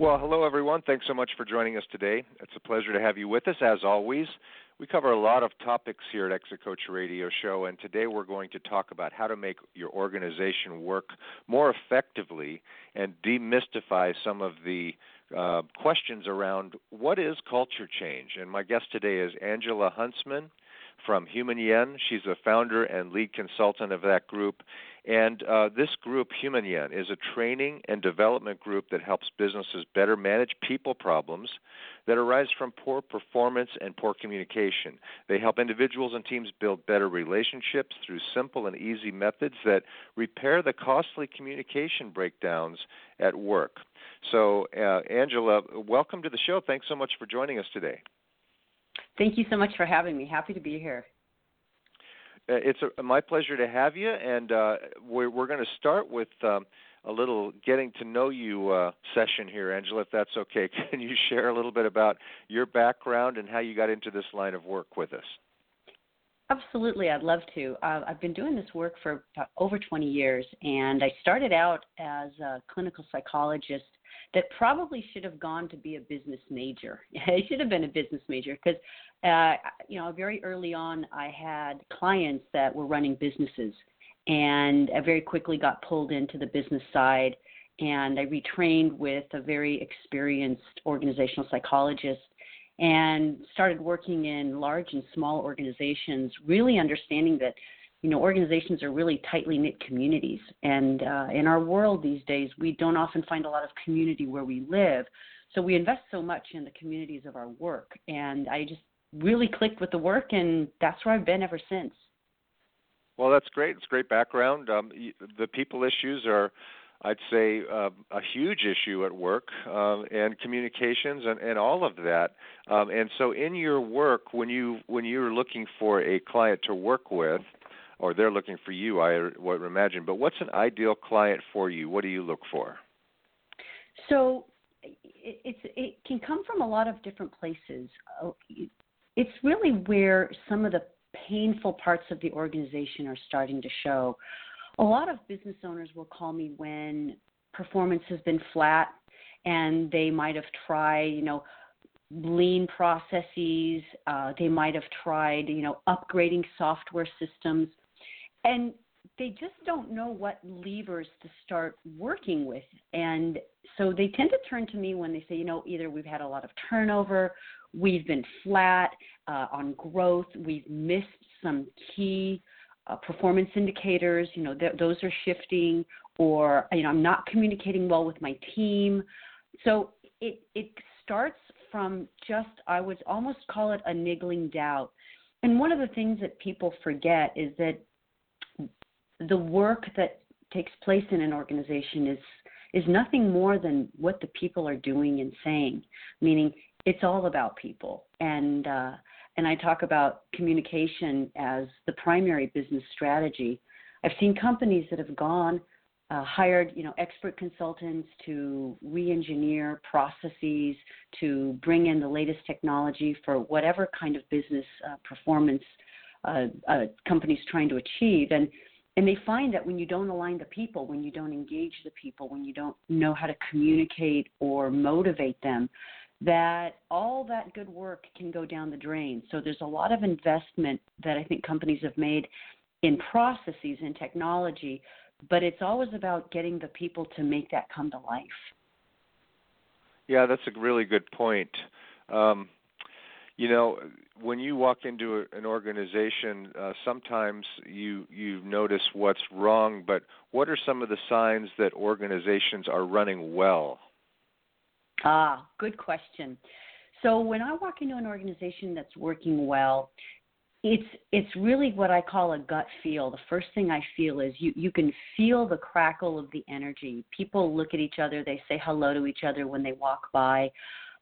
Well, hello, everyone. Thanks so much for joining us today. It's a pleasure to have you with us, as always. We cover a lot of topics here at Exit Coach Radio Show, and today we're going to talk about how to make your organization work more effectively and demystify some of the uh, questions around what is culture change. And my guest today is Angela Huntsman from Human Yen. She's the founder and lead consultant of that group. And uh, this group, Human Yen, is a training and development group that helps businesses better manage people problems that arise from poor performance and poor communication. They help individuals and teams build better relationships through simple and easy methods that repair the costly communication breakdowns at work. So, uh, Angela, welcome to the show. Thanks so much for joining us today. Thank you so much for having me. Happy to be here. Uh, it's a, my pleasure to have you, and uh, we're, we're going to start with um, a little getting to know you uh, session here, Angela, if that's okay. Can you share a little bit about your background and how you got into this line of work with us? Absolutely, I'd love to. Uh, I've been doing this work for over 20 years, and I started out as a clinical psychologist that probably should have gone to be a business major. I should have been a business major because, uh, you know, very early on, I had clients that were running businesses, and I very quickly got pulled into the business side. And I retrained with a very experienced organizational psychologist and started working in large and small organizations, really understanding that you know, organizations are really tightly knit communities. And uh, in our world these days, we don't often find a lot of community where we live. So we invest so much in the communities of our work. And I just really clicked with the work, and that's where I've been ever since. Well, that's great. It's great background. Um, the people issues are, I'd say, uh, a huge issue at work um, and communications and, and all of that. Um, and so, in your work, when you when you're looking for a client to work with, or they're looking for you, I would imagine. But what's an ideal client for you? What do you look for? So it's it can come from a lot of different places. It's really where some of the painful parts of the organization are starting to show. A lot of business owners will call me when performance has been flat and they might have tried, you know, lean processes. Uh, they might have tried, you know, upgrading software systems and they just don't know what levers to start working with. And so they tend to turn to me when they say, you know, either we've had a lot of turnover, we've been flat uh, on growth, we've missed some key uh, performance indicators, you know, th- those are shifting, or, you know, I'm not communicating well with my team. So it, it starts from just, I would almost call it a niggling doubt. And one of the things that people forget is that the work that takes place in an organization is is nothing more than what the people are doing and saying meaning it's all about people and uh, and I talk about communication as the primary business strategy. I've seen companies that have gone uh, hired you know expert consultants to re-engineer processes to bring in the latest technology for whatever kind of business uh, performance uh, uh, companies trying to achieve and and they find that when you don't align the people when you don't engage the people when you don't know how to communicate or motivate them that all that good work can go down the drain so there's a lot of investment that i think companies have made in processes and technology but it's always about getting the people to make that come to life. Yeah, that's a really good point. Um, you know, when you walk into a, an organization, uh, sometimes you you notice what's wrong. But what are some of the signs that organizations are running well? Ah, good question. So when I walk into an organization that's working well, it's it's really what I call a gut feel. The first thing I feel is you you can feel the crackle of the energy. People look at each other, they say hello to each other when they walk by.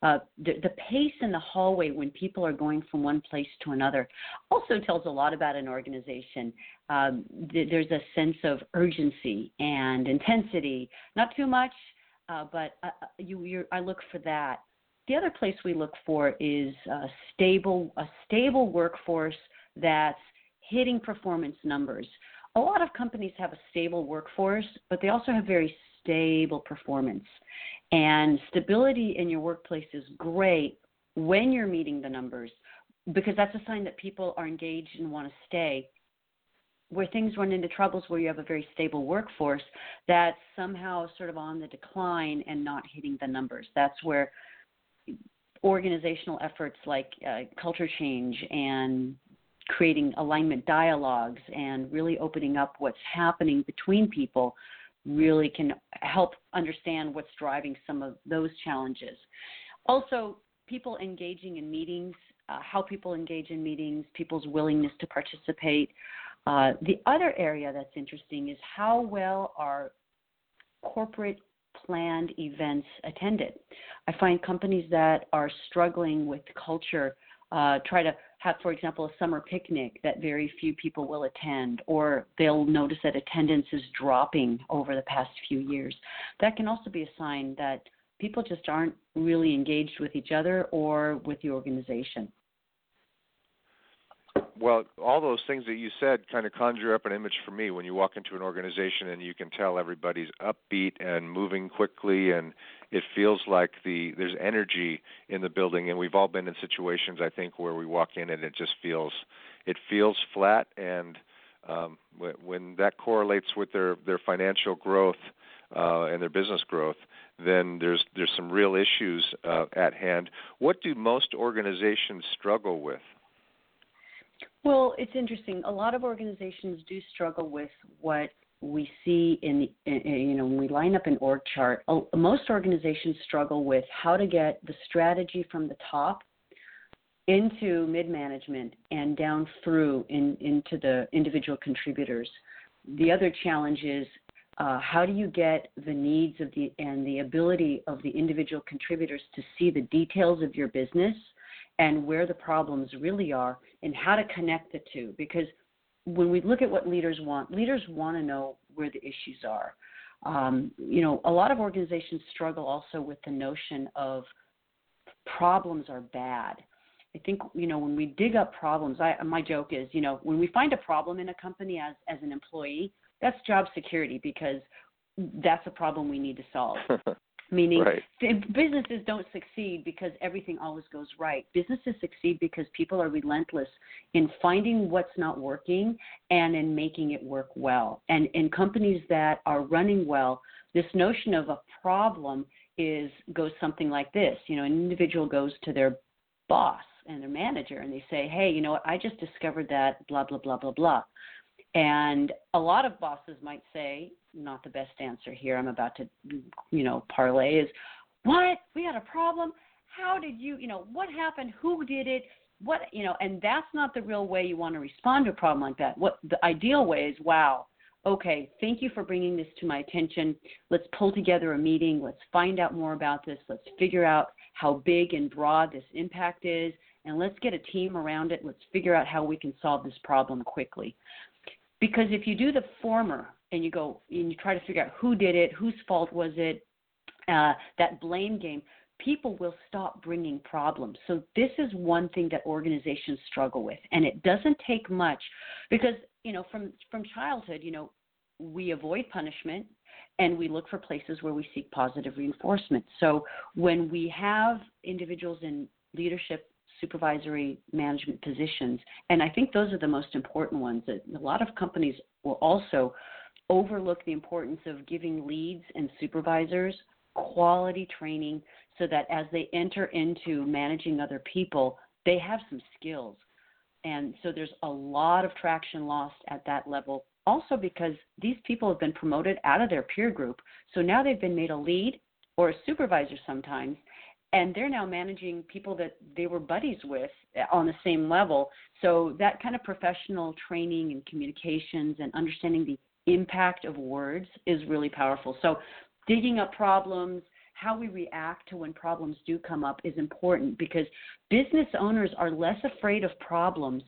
Uh, the, the pace in the hallway when people are going from one place to another also tells a lot about an organization. Um, th- there's a sense of urgency and intensity, not too much, uh, but uh, uh you, I look for that. The other place we look for is a stable, a stable workforce that's hitting performance numbers. A lot of companies have a stable workforce, but they also have very stable performance. And stability in your workplace is great when you're meeting the numbers because that's a sign that people are engaged and want to stay. Where things run into troubles where you have a very stable workforce that's somehow sort of on the decline and not hitting the numbers. That's where organizational efforts like uh, culture change and creating alignment dialogues and really opening up what's happening between people really can help understand what's driving some of those challenges. Also, people engaging in meetings, uh, how people engage in meetings, people's willingness to participate. Uh, the other area that's interesting is how well are corporate planned events attended. I find companies that are struggling with culture uh, try to have, for example, a summer picnic that very few people will attend, or they'll notice that attendance is dropping over the past few years. That can also be a sign that people just aren't really engaged with each other or with the organization. Well, all those things that you said kind of conjure up an image for me when you walk into an organization and you can tell everybody's upbeat and moving quickly and it feels like the there's energy in the building and we've all been in situations I think where we walk in and it just feels it feels flat and um, when that correlates with their their financial growth uh, and their business growth, then there's there's some real issues uh, at hand. What do most organizations struggle with? Well, it's interesting. A lot of organizations do struggle with what we see in, in, you know when we line up an org chart. Most organizations struggle with how to get the strategy from the top into mid management and down through in, into the individual contributors. The other challenge is uh, how do you get the needs of the and the ability of the individual contributors to see the details of your business and where the problems really are and how to connect the two. Because when we look at what leaders want, leaders want to know where the issues are. Um, you know, a lot of organizations struggle also with the notion of problems are bad. I think you know when we dig up problems. I, my joke is, you know, when we find a problem in a company as as an employee, that's job security because that's a problem we need to solve. meaning right. businesses don't succeed because everything always goes right. Businesses succeed because people are relentless in finding what's not working and in making it work well. And in companies that are running well this notion of a problem is goes something like this. You know an individual goes to their boss and their manager and they say hey you know what? I just discovered that blah blah blah blah blah and a lot of bosses might say, not the best answer here, I'm about to, you know, parlay is, what? We had a problem? How did you, you know, what happened? Who did it? What, you know, and that's not the real way you want to respond to a problem like that. What the ideal way is, wow, okay, thank you for bringing this to my attention. Let's pull together a meeting. Let's find out more about this. Let's figure out how big and broad this impact is, and let's get a team around it. Let's figure out how we can solve this problem quickly. Because if you do the former, and you go and you try to figure out who did it, whose fault was it, uh, that blame game, people will stop bringing problems. So this is one thing that organizations struggle with, and it doesn't take much because you know from from childhood, you know, we avoid punishment and we look for places where we seek positive reinforcement. So when we have individuals in leadership supervisory management positions. And I think those are the most important ones. A lot of companies will also overlook the importance of giving leads and supervisors quality training so that as they enter into managing other people, they have some skills. And so there's a lot of traction lost at that level. Also, because these people have been promoted out of their peer group. So now they've been made a lead or a supervisor sometimes, and they're now managing people that they were buddies with on the same level. So that kind of professional training and communications and understanding the impact of words is really powerful. So digging up problems, how we react to when problems do come up is important because business owners are less afraid of problems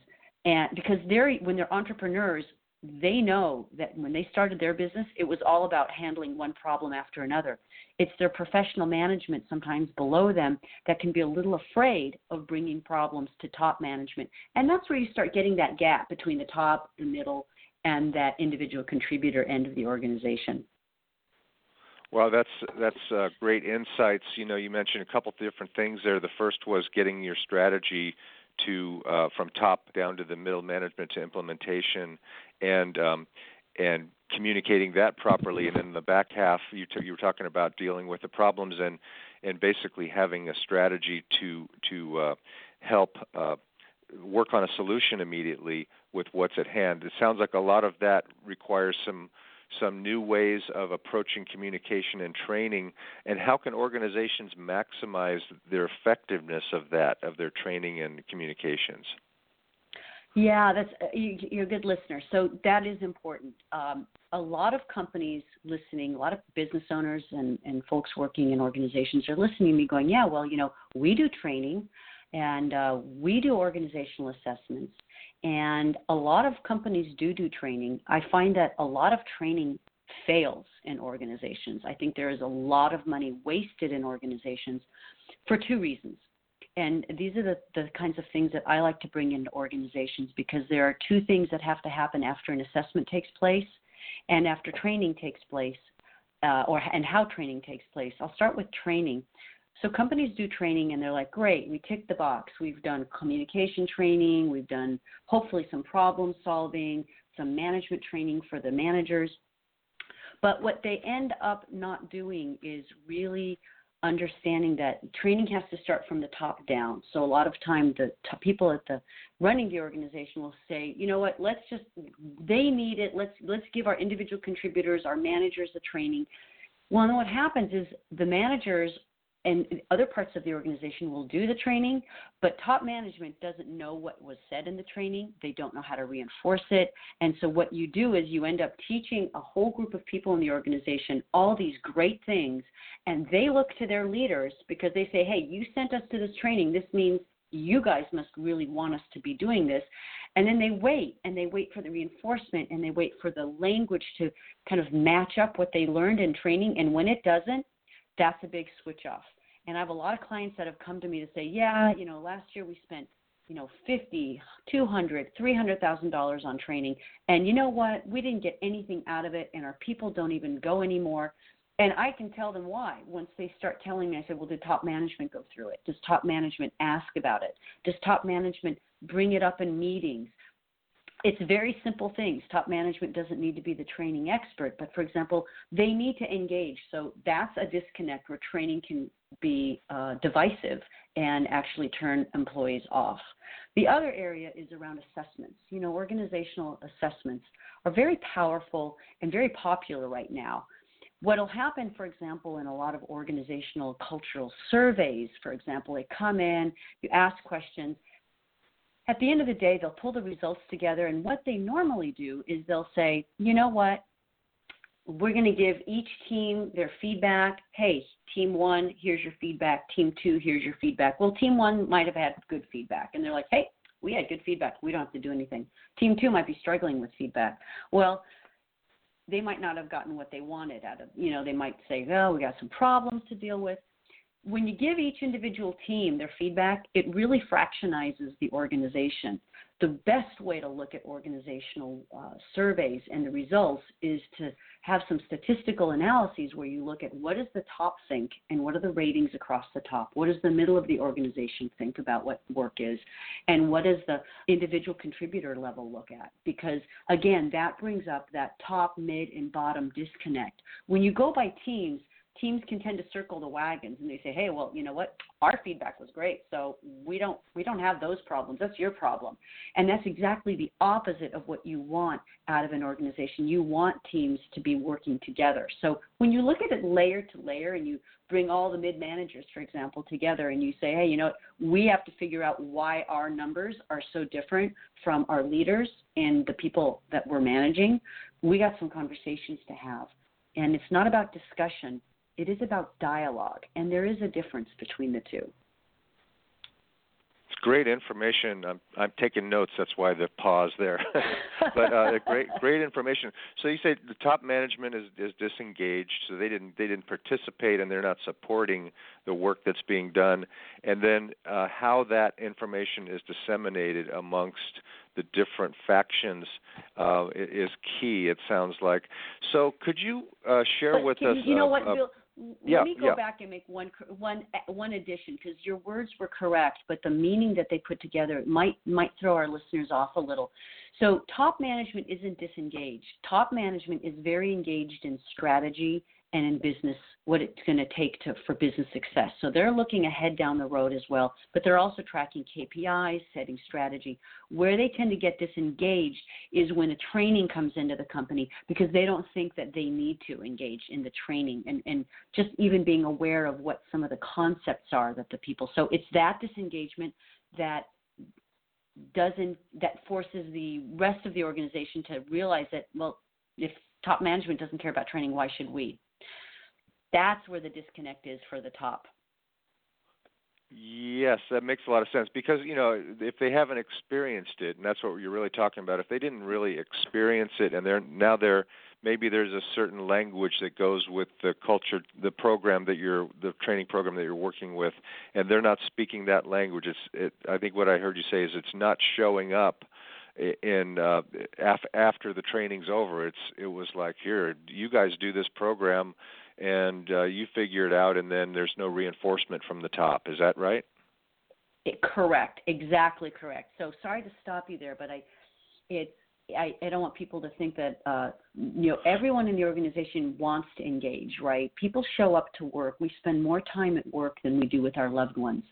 and because they're when they're entrepreneurs they know that when they started their business, it was all about handling one problem after another. It's their professional management, sometimes below them, that can be a little afraid of bringing problems to top management. And that's where you start getting that gap between the top, the middle, and that individual contributor end of the organization. Well, that's that's uh, great insights. You know, you mentioned a couple of different things there. The first was getting your strategy to uh, from top down to the middle management to implementation, and um, and communicating that properly. And then the back half, you t- you were talking about dealing with the problems and and basically having a strategy to to uh, help uh, work on a solution immediately with what's at hand. It sounds like a lot of that requires some some new ways of approaching communication and training and how can organizations maximize their effectiveness of that of their training and communications? Yeah that's you, are a good listener. So that is important. Um, a lot of companies listening a lot of business owners and, and folks working in organizations are listening to me going yeah well you know we do training and uh, we do organizational assessments and a lot of companies do do training. I find that a lot of training fails in organizations. I think there is a lot of money wasted in organizations for two reasons. And these are the, the kinds of things that I like to bring into organizations because there are two things that have to happen after an assessment takes place and after training takes place, uh, or and how training takes place. I'll start with training. So companies do training and they're like, great, we tick the box. We've done communication training, we've done hopefully some problem solving, some management training for the managers. But what they end up not doing is really understanding that training has to start from the top down. So a lot of time the t- people at the running the organization will say, you know what, let's just they need it. Let's let's give our individual contributors, our managers the training. Well, and what happens is the managers and other parts of the organization will do the training, but top management doesn't know what was said in the training. They don't know how to reinforce it. And so, what you do is you end up teaching a whole group of people in the organization all these great things, and they look to their leaders because they say, Hey, you sent us to this training. This means you guys must really want us to be doing this. And then they wait and they wait for the reinforcement and they wait for the language to kind of match up what they learned in training. And when it doesn't, that's a big switch off. And I have a lot of clients that have come to me to say, yeah, you know, last year we spent, you know, fifty, two hundred, three hundred thousand dollars on training, and you know what? We didn't get anything out of it, and our people don't even go anymore. And I can tell them why once they start telling me. I said, well, did top management go through it? Does top management ask about it? Does top management bring it up in meetings? It's very simple things. Top management doesn't need to be the training expert, but for example, they need to engage. So that's a disconnect where training can be uh, divisive and actually turn employees off. The other area is around assessments. You know, organizational assessments are very powerful and very popular right now. What will happen, for example, in a lot of organizational cultural surveys, for example, they come in, you ask questions, at the end of the day, they'll pull the results together, and what they normally do is they'll say, you know what? We're going to give each team their feedback. Hey, team one, here's your feedback. Team two, here's your feedback. Well, team one might have had good feedback, and they're like, hey, we had good feedback. We don't have to do anything. Team two might be struggling with feedback. Well, they might not have gotten what they wanted out of you know they might say oh we got some problems to deal with when you give each individual team their feedback it really fractionizes the organization. The best way to look at organizational uh, surveys and the results is to have some statistical analyses where you look at what does the top think and what are the ratings across the top? What does the middle of the organization think about what work is? And what does the individual contributor level look at? Because again that brings up that top mid and bottom disconnect. When you go by teams teams can tend to circle the wagons and they say, "Hey, well, you know what? Our feedback was great, so we don't we don't have those problems. That's your problem." And that's exactly the opposite of what you want out of an organization. You want teams to be working together. So when you look at it layer to layer and you bring all the mid managers, for example, together and you say, "Hey, you know what? We have to figure out why our numbers are so different from our leaders and the people that we're managing." We got some conversations to have. And it's not about discussion it is about dialogue, and there is a difference between the two. It's great information. I'm I'm taking notes. That's why the pause there. but uh, great great information. So you say the top management is is disengaged, so they didn't they didn't participate and they're not supporting the work that's being done. And then uh, how that information is disseminated amongst the different factions uh, is key. It sounds like. So could you uh, share but with us? You know what, Bill? Yeah, Let me go yeah. back and make one one one addition because your words were correct, but the meaning that they put together might might throw our listeners off a little. So top management isn't disengaged. Top management is very engaged in strategy and in business what it's going to take to for business success. So they're looking ahead down the road as well, but they're also tracking KPIs, setting strategy. Where they tend to get disengaged is when a training comes into the company because they don't think that they need to engage in the training and, and just even being aware of what some of the concepts are that the people. So it's that disengagement that doesn't that forces the rest of the organization to realize that well if top management doesn't care about training why should we that's where the disconnect is for the top. Yes, that makes a lot of sense because you know if they haven't experienced it, and that's what you're really talking about. If they didn't really experience it, and they're now they're maybe there's a certain language that goes with the culture, the program that you're, the training program that you're working with, and they're not speaking that language. It's, it, I think what I heard you say is it's not showing up in uh, af- after the training's over. It's it was like here, you guys do this program and uh, you figure it out, and then there's no reinforcement from the top. Is that right? It, correct, exactly correct. So sorry to stop you there, but I, it, I, I don't want people to think that uh, you know everyone in the organization wants to engage. Right? People show up to work. We spend more time at work than we do with our loved ones,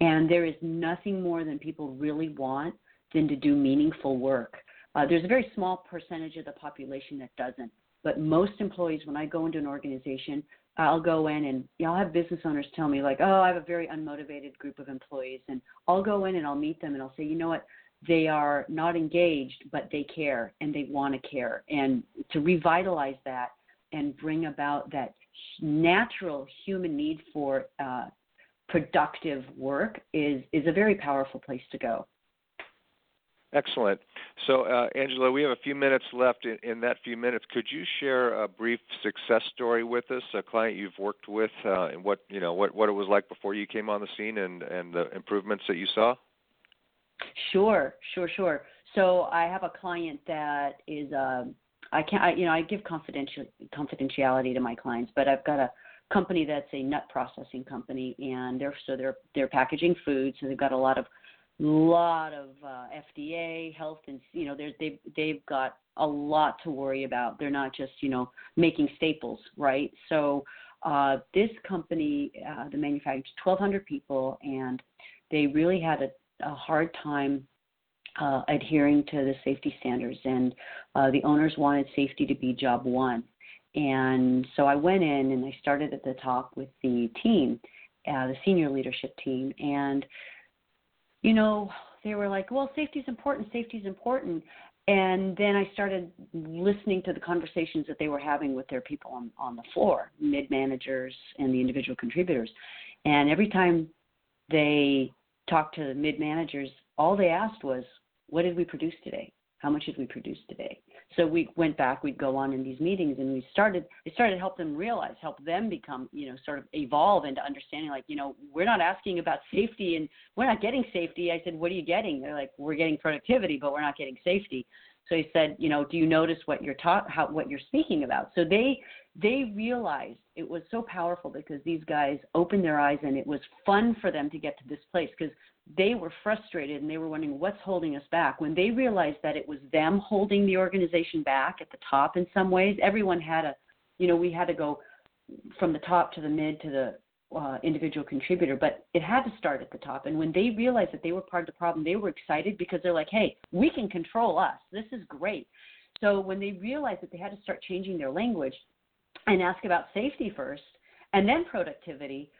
and there is nothing more than people really want than to do meaningful work. Uh, there's a very small percentage of the population that doesn't. But most employees, when I go into an organization, I'll go in and you know, I'll have business owners tell me like, oh, I have a very unmotivated group of employees, and I'll go in and I'll meet them and I'll say, you know what, they are not engaged, but they care and they want to care, and to revitalize that and bring about that natural human need for uh, productive work is is a very powerful place to go. Excellent. So, uh, Angela, we have a few minutes left. In, in, that few minutes, could you share a brief success story with us, a client you've worked with, uh, and what you know what, what it was like before you came on the scene, and and the improvements that you saw? Sure, sure, sure. So, I have a client that is. Uh, I can't. I, you know, I give confidential confidentiality to my clients, but I've got a company that's a nut processing company, and they're so they're they're packaging food, so they've got a lot of lot of uh, FDA health and you know they've they've got a lot to worry about. They're not just you know making staples, right? So uh, this company, uh, the manufacturer, 1,200 people, and they really had a, a hard time uh, adhering to the safety standards, and uh, the owners wanted safety to be job one. And so I went in and I started at the top with the team, uh, the senior leadership team, and you know, they were like, well, safety is important, safety is important. And then I started listening to the conversations that they were having with their people on, on the floor, mid managers and the individual contributors. And every time they talked to the mid managers, all they asked was, what did we produce today? How much did we produce today? So we went back. We'd go on in these meetings, and we started. It started to help them realize, help them become, you know, sort of evolve into understanding. Like, you know, we're not asking about safety, and we're not getting safety. I said, what are you getting? They're like, we're getting productivity, but we're not getting safety. So he said, you know, do you notice what you're taught, how what you're speaking about? So they they realized it was so powerful because these guys opened their eyes and it was fun for them to get to this place because they were frustrated and they were wondering what's holding us back. When they realized that it was them holding the organization back at the top in some ways, everyone had a, you know, we had to go from the top to the mid to the uh, individual contributor, but it had to start at the top. And when they realized that they were part of the problem, they were excited because they're like, hey, we can control us. This is great. So when they realized that they had to start changing their language and ask about safety first and then productivity,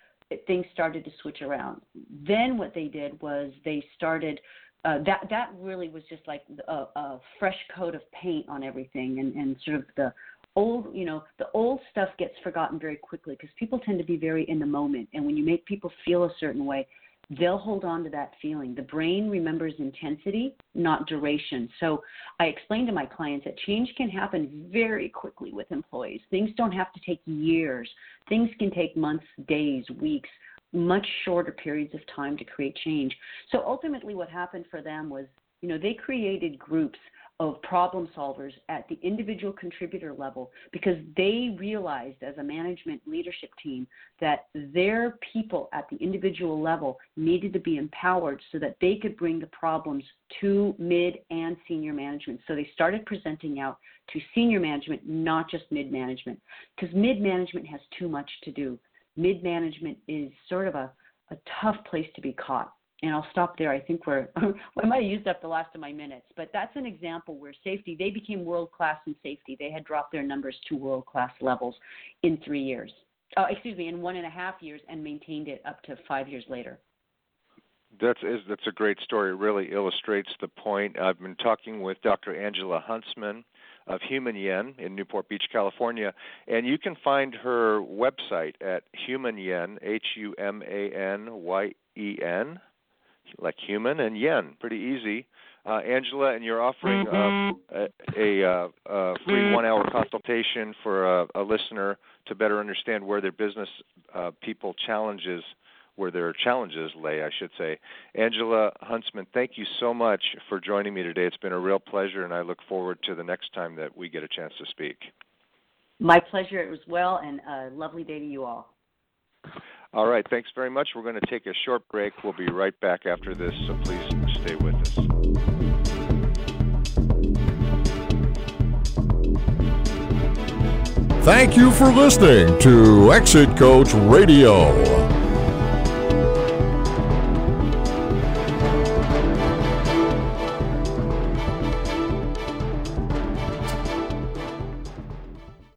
things started to switch around. Then what they did was they started. Uh, that that really was just like a, a fresh coat of paint on everything, and, and sort of the old you know the old stuff gets forgotten very quickly because people tend to be very in the moment and when you make people feel a certain way they'll hold on to that feeling. The brain remembers intensity not duration. So i explain to my clients that change can happen very quickly with employees. Things don't have to take years. Things can take months days weeks much shorter periods of time to create change. So ultimately what happened for them was you know they created groups of problem solvers at the individual contributor level because they realized as a management leadership team that their people at the individual level needed to be empowered so that they could bring the problems to mid and senior management. So they started presenting out to senior management, not just mid management, because mid management has too much to do. Mid management is sort of a, a tough place to be caught and I'll stop there. I think we're I might have used up the last of my minutes, but that's an example where safety they became world class in safety. They had dropped their numbers to world class levels in three years. Uh, excuse me, in one and a half years, and maintained it up to five years later. That's is, that's a great story. It really illustrates the point. I've been talking with Dr. Angela Huntsman of Human Yen in Newport Beach, California, and you can find her website at Human Yen, H U M A N Y E N like human and yen. Pretty easy. Uh, Angela, and you're offering uh, a, a, uh, a free mm-hmm. one-hour consultation for a, a, listener to better understand where their business uh, people challenges, where their challenges lay, I should say. Angela Huntsman, thank you so much for joining me today. It's been a real pleasure, and I look forward to the next time that we get a chance to speak. My pleasure as well, and a lovely day to you all. All right, thanks very much. We're going to take a short break. We'll be right back after this, so please stay with us. Thank you for listening to Exit Coach Radio.